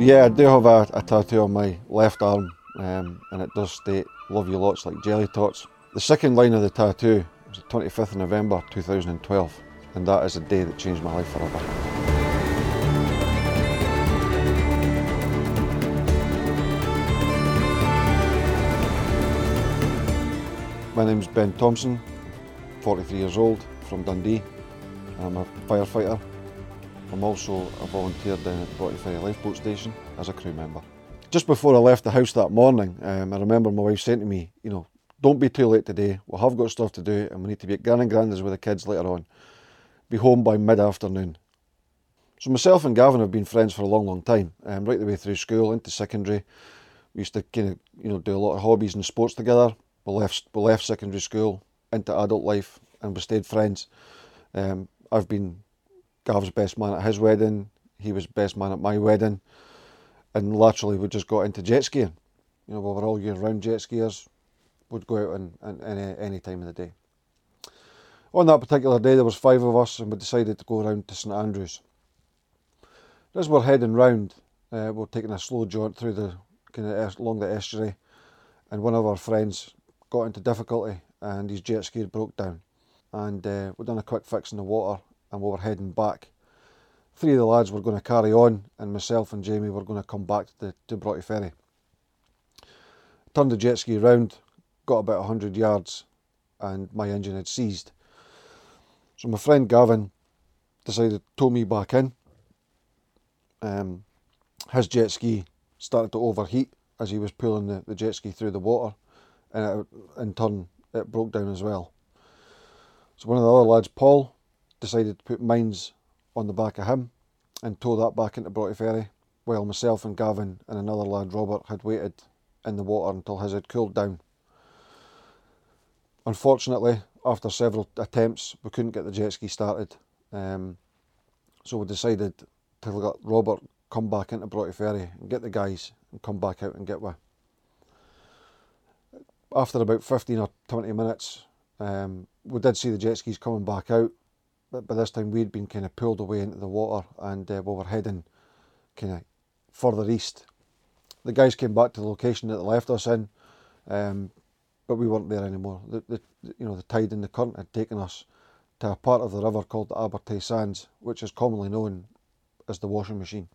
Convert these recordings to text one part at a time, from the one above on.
Yeah, I do have a, a tattoo on my left arm, um, and it does state "Love you lots like jelly tots." The second line of the tattoo was the 25th of November 2012, and that is a day that changed my life forever. My name's Ben Thomson, 43 years old, from Dundee. I'm a firefighter. I'm also a volunteer down at the Broughty Ferry Lifeboat Station as a crew member. Just before I left the house that morning, um, I remember my wife saying to me, you know, don't be too late today. We have got stuff to do and we need to be at Gran and Granda's with the kids later on. Be home by mid-afternoon. So myself and Gavin have been friends for a long, long time, um, right the way through school into secondary. We used to kind of, you know, do a lot of hobbies and sports together. We left, we left secondary school into adult life and we stayed friends. Um, I've been Gav's best man at his wedding. He was best man at my wedding. And literally we just got into jet skiing. You know, we were all year round jet skiers. We'd go out and, and, any, any time of the day. On that particular day there was five of us and we decided to go around to St Andrews. As we're heading round, uh, we're taking a slow jaunt through the kind of along the estuary and one of our friends got into difficulty and his jet ski broke down and uh, we done a quick fix in the water and we were heading back. Three of the lads were going to carry on, and myself and Jamie were going to come back to, the, to Broughty Ferry. Turned the jet ski round, got about 100 yards, and my engine had seized. So my friend Gavin decided to tow me back in. Um, his jet ski started to overheat as he was pulling the, the jet ski through the water, and it, in turn it broke down as well. So one of the other lads, Paul, decided to put mines on the back of him and tow that back into Broughty Ferry, while myself and Gavin and another lad, Robert, had waited in the water until his had cooled down. Unfortunately, after several attempts, we couldn't get the jet ski started, um, so we decided to let Robert come back into Broughty Ferry and get the guys and come back out and get with. After about 15 or 20 minutes, um, we did see the jet skis coming back out, but by this time we'd been kind of pulled away into the water and uh, we were heading kind of further east. The guys came back to the location that they left us in, um, but we weren't there anymore. The, the, you know, the tide and the current had taken us to a part of the river called the Abertay Sands, which is commonly known as the washing machine.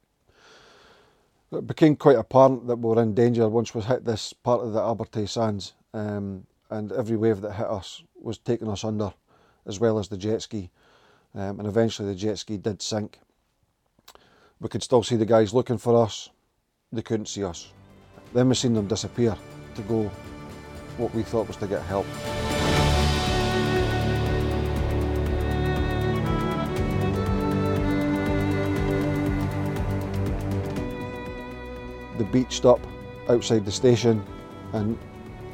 It became quite apparent that we were in danger once we hit this part of the Abertay Sands, um, and every wave that hit us was taking us under, as well as the jet ski. Um, and eventually the jet ski did sink. We could still see the guys looking for us, they couldn't see us. Then we seen them disappear to go what we thought was to get help. The beached up outside the station and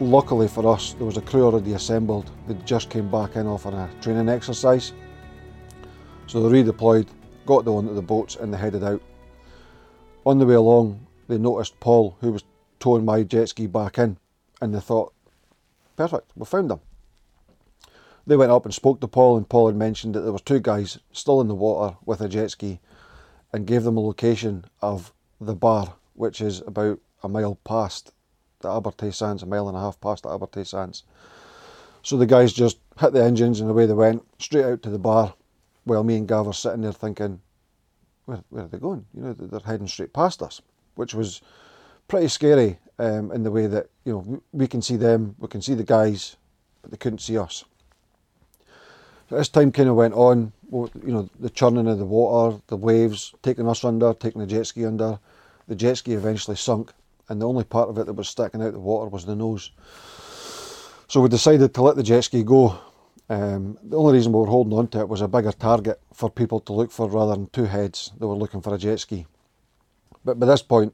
luckily for us there was a crew already assembled. They just came back in off on a training exercise so they redeployed, got the one onto the boats and they headed out. On the way along, they noticed Paul, who was towing my jet ski back in, and they thought, perfect, we found him. They went up and spoke to Paul, and Paul had mentioned that there was two guys still in the water with a jet ski, and gave them a location of the bar, which is about a mile past the Abertay Sands, a mile and a half past the Abertay Sands. So the guys just hit the engines and away they went, straight out to the bar, well, me and Gav are sitting there thinking, where, where are they going? You know, they're heading straight past us, which was pretty scary um, in the way that, you know, we can see them, we can see the guys, but they couldn't see us. So as time kind of went on, you know, the churning of the water, the waves, taking us under, taking the jet ski under, the jet ski eventually sunk, and the only part of it that was sticking out the water was the nose. So we decided to let the jet ski go um, the only reason we were holding on to it was a bigger target for people to look for rather than two heads that were looking for a jet ski. But by this point,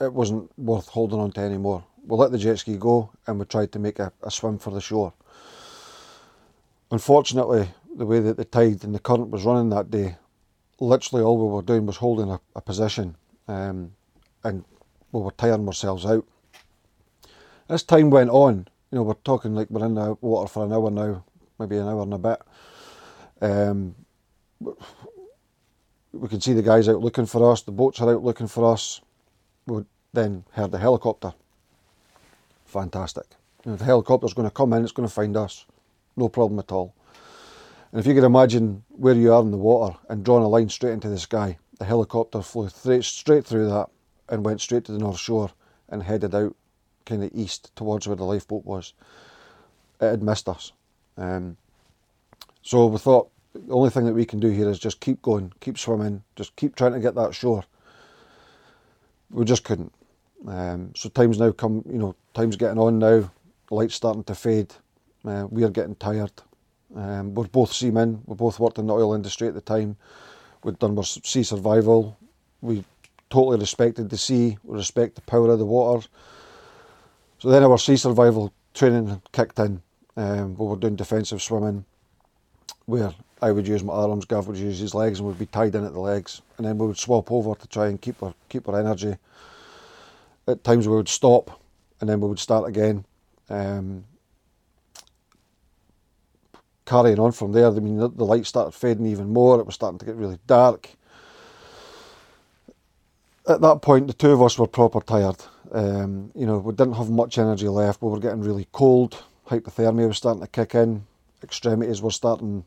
it wasn't worth holding on to anymore. We let the jet ski go and we tried to make a, a swim for the shore. Unfortunately, the way that the tide and the current was running that day, literally all we were doing was holding a, a position um, and we were tiring ourselves out. As time went on, you know, we're talking like we're in the water for an hour now, maybe an hour and a bit. Um, we can see the guys out looking for us, the boats are out looking for us. we then heard the helicopter. Fantastic. You know, the helicopter's going to come in, it's going to find us. No problem at all. And if you can imagine where you are in the water and drawing a line straight into the sky, the helicopter flew straight through that and went straight to the North Shore and headed out kind of east towards where the lifeboat was. It had missed us. Um, so we thought the only thing that we can do here is just keep going, keep swimming, just keep trying to get that shore. We just couldn't. Um, so time's now come, you know, time's getting on now, light's starting to fade, uh, we are getting tired. Um, we're both seamen, we both worked in the oil industry at the time, we'd done our sea survival, we totally respected the sea, we respect the power of the water. So then our sea survival training kicked in. Um, we were doing defensive swimming, where I would use my arms, Gav would use his legs, and we'd be tied in at the legs, and then we would swap over to try and keep our keep our energy. At times we would stop, and then we would start again. Um, carrying on from there, I mean, the, the light started fading even more. It was starting to get really dark. At that point, the two of us were proper tired. Um, you know, we didn't have much energy left. We were getting really cold. Hypothermia was starting to kick in. Extremities were starting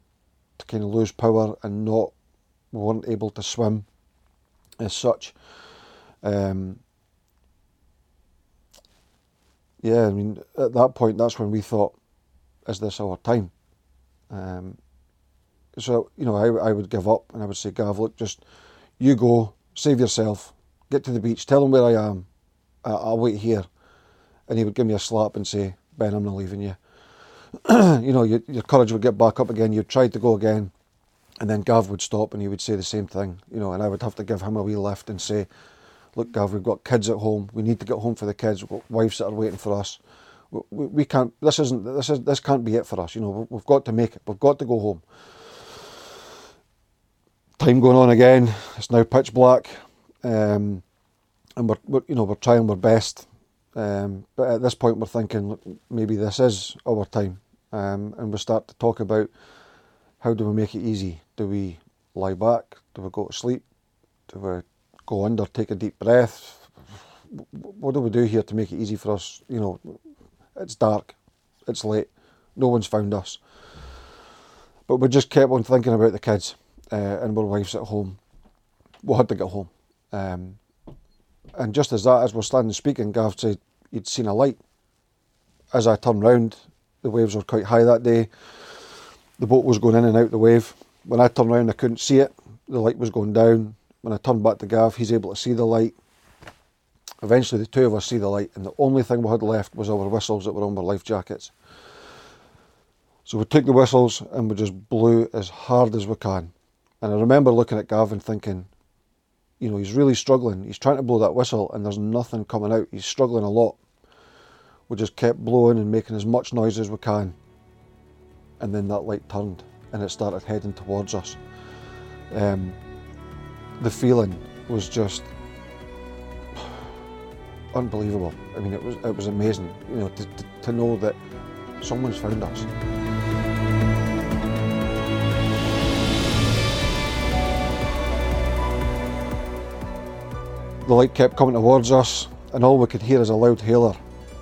to kind of lose power and not we weren't able to swim as such. Um, yeah, I mean, at that point, that's when we thought, is this our time? Um, so, you know, I, I would give up and I would say, Gav, look, just you go, save yourself, get to the beach, tell them where I am, I, I'll wait here. And he would give me a slap and say, Ben, I'm not leaving you. you know, your, your courage would get back up again, you'd try to go again, and then Gav would stop and he would say the same thing, you know, and I would have to give him a wee lift and say, look, Gav, we've got kids at home. We need to get home for the kids. We've got wives that are waiting for us. We, we can't. This isn't. This is. This can't be it for us. You know, we've got to make it. We've got to go home. Time going on again. It's now pitch black, um, and we're, we're, you know we're trying our best. Um, but at this point, we're thinking maybe this is our time, um, and we start to talk about how do we make it easy. Do we lie back? Do we go to sleep? Do we go under, take a deep breath. What do we do here to make it easy for us? You know, it's dark, it's late, no one's found us. But we just kept on thinking about the kids uh, and our wives at home. We had to get home. Um, and just as that, as we're standing speaking, Gav said he'd seen a light. As I turned round, the waves were quite high that day. The boat was going in and out the wave. When I turned round, I couldn't see it. The light was going down. When I turned back to Gav, he's able to see the light. Eventually, the two of us see the light, and the only thing we had left was our whistles that were on our life jackets. So we took the whistles and we just blew as hard as we can. And I remember looking at Gavin thinking, you know, he's really struggling. He's trying to blow that whistle and there's nothing coming out. He's struggling a lot. We just kept blowing and making as much noise as we can. And then that light turned and it started heading towards us. Um, the feeling was just unbelievable. I mean, it was it was amazing, you know, to, to, to know that someone's found us. The light kept coming towards us, and all we could hear is a loud hailer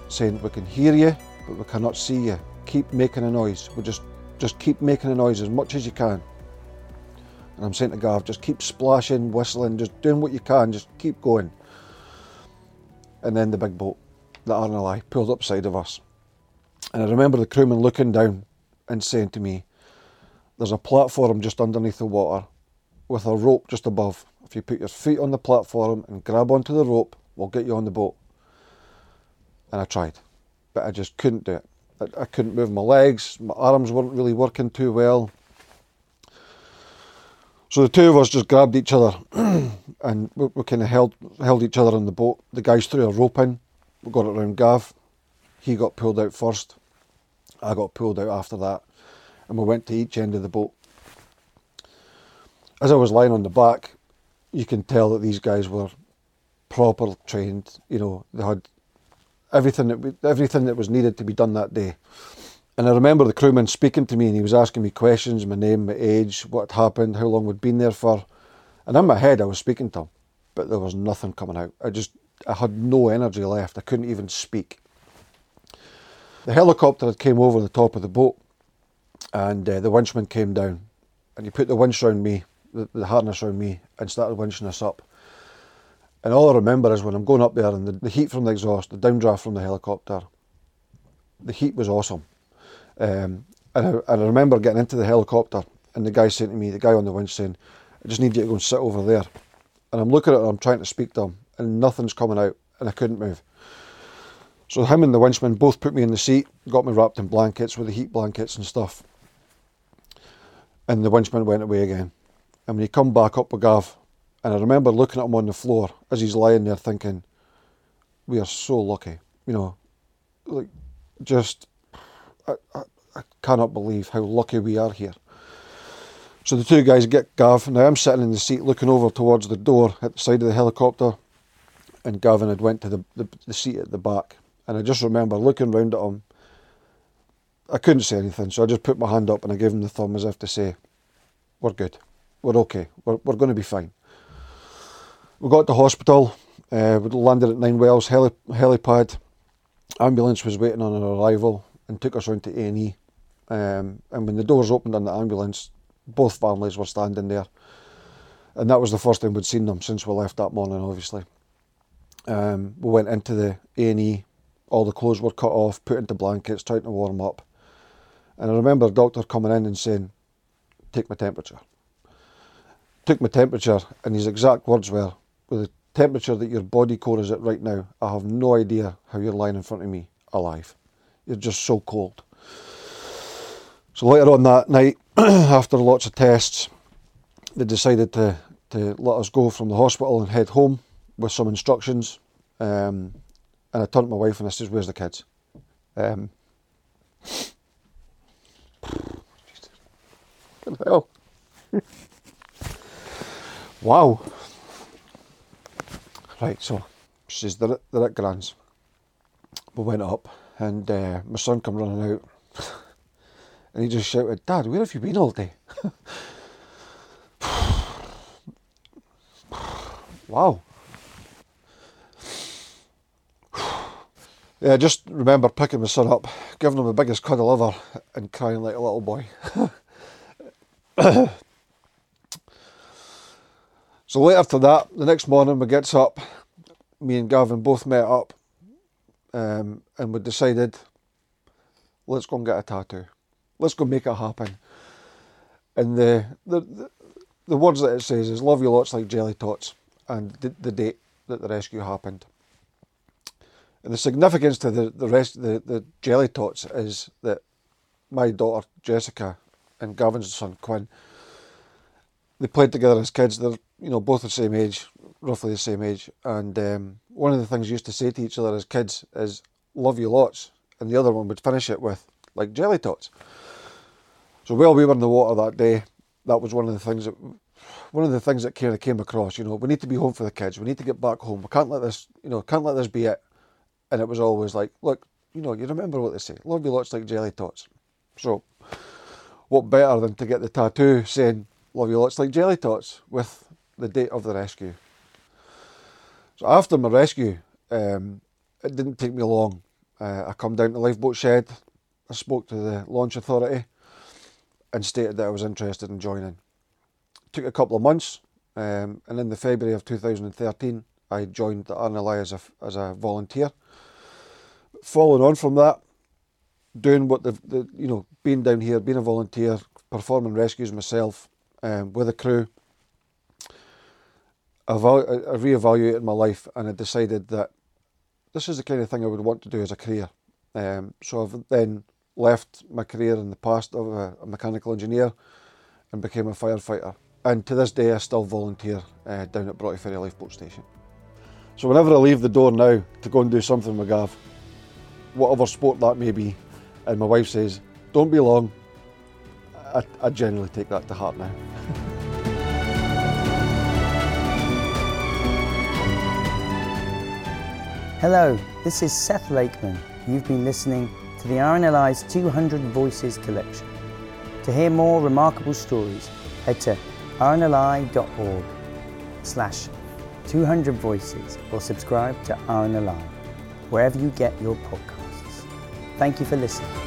saying, "We can hear you, but we cannot see you. Keep making a noise. We just just keep making a noise as much as you can." And I'm saying to Gav, just keep splashing, whistling, just doing what you can, just keep going. And then the big boat, the RNLI, pulled up side of us. And I remember the crewman looking down and saying to me, There's a platform just underneath the water with a rope just above. If you put your feet on the platform and grab onto the rope, we'll get you on the boat. And I tried, but I just couldn't do it. I, I couldn't move my legs, my arms weren't really working too well. So the two of us just grabbed each other and we, we kind of held held each other on the boat. The guys threw a rope in. We got it around Gav. He got pulled out first. I got pulled out after that, and we went to each end of the boat. As I was lying on the back, you can tell that these guys were proper trained. You know, they had everything that we, everything that was needed to be done that day. And I remember the crewman speaking to me and he was asking me questions, my name, my age, what had happened, how long we'd been there for. And in my head I was speaking to him, but there was nothing coming out. I just I had no energy left. I couldn't even speak. The helicopter had came over the top of the boat, and uh, the winchman came down, and he put the winch around me, the, the harness around me, and started winching us up. And all I remember is when I'm going up there, and the, the heat from the exhaust, the downdraft from the helicopter, the heat was awesome. Um, and, I, and I remember getting into the helicopter, and the guy saying to me, the guy on the winch saying, I just need you to go and sit over there. And I'm looking at him, I'm trying to speak to him, and nothing's coming out, and I couldn't move. So him and the winchman both put me in the seat, got me wrapped in blankets with the heat blankets and stuff. And the winchman went away again. And when he come back up with Gav, and I remember looking at him on the floor as he's lying there thinking, we are so lucky, you know, like just, I, I, I cannot believe how lucky we are here. So the two guys get Gav. Now I'm sitting in the seat looking over towards the door at the side of the helicopter, and Gavin had went to the, the, the seat at the back. And I just remember looking round at him. I couldn't say anything, so I just put my hand up and I gave him the thumb as if to say, "We're good, we're okay, we're we're going to be fine." We got to hospital. Uh, we landed at Ninewells heli- helipad. Ambulance was waiting on our arrival and took us round to A and E. Um, and when the doors opened on the ambulance, both families were standing there. And that was the first time we'd seen them since we left that morning, obviously. Um, we went into the A&E, all the clothes were cut off, put into blankets, trying to warm up. And I remember a doctor coming in and saying, take my temperature. Took my temperature, and his exact words were, with the temperature that your body core is at right now, I have no idea how you're lying in front of me alive. You're just so cold. So later on that night, after lots of tests, they decided to, to let us go from the hospital and head home with some instructions. Um, and I turned to my wife and I says, Where's the kids? Um, hell. wow. Right, so she's says, they're, they're at Grand's. We went up and uh, my son come running out. And he just shouted, Dad, where have you been all day? wow. Yeah, I just remember picking my son up, giving him the biggest cuddle ever, and crying like a little boy. so later after that, the next morning we gets up, me and Gavin both met up, um, and we decided, let's go and get a tattoo let's go make it happen. And the, the, the, the words that it says is love you lots like jelly tots and the, the date that the rescue happened. And the significance to the, the rest the, the jelly tots is that my daughter Jessica and Gavin's son Quinn, they played together as kids. They're you know both the same age, roughly the same age. And um, one of the things we used to say to each other as kids is "love you lots," and the other one would finish it with like jelly tots. So while we were in the water that day, that was one of the things that one of the things that kind of came across. You know, we need to be home for the kids. We need to get back home. We can't let this, you know, can't let this be it. And it was always like, look, you know, you remember what they say, love you lots like jelly tots. So, what better than to get the tattoo saying love you lots like jelly tots with the date of the rescue. So after my rescue, um, it didn't take me long. Uh, I come down to the lifeboat shed. I spoke to the launch authority and stated that I was interested in joining. It took a couple of months, um, and in the February of 2013, I joined the RNLI as a, as a volunteer. Following on from that, doing what the, the you know being down here, being a volunteer, performing rescues myself um, with a crew. I, re-evaluated my life and I decided that this is the kind of thing I would want to do as a career. Um, so I've then left my career in the past of a, a mechanical engineer and became a firefighter. And to this day, I still volunteer uh, down at Broughty Ferry Lifeboat Station. So whenever I leave the door now to go and do something with Gav, whatever sport that may be, and my wife says, don't be long, I, I generally take that to heart now. Hello, this is Seth Lakeman. You've been listening to the RNLI's 200 Voices collection. To hear more remarkable stories, head to rnli.org slash 200 Voices or subscribe to RNLI, wherever you get your podcasts. Thank you for listening.